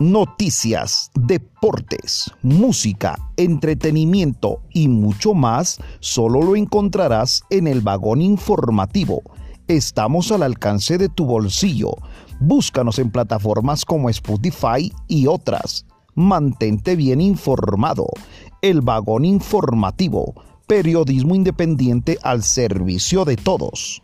Noticias, deportes, música, entretenimiento y mucho más solo lo encontrarás en el vagón informativo. Estamos al alcance de tu bolsillo. Búscanos en plataformas como Spotify y otras. Mantente bien informado. El vagón informativo, periodismo independiente al servicio de todos.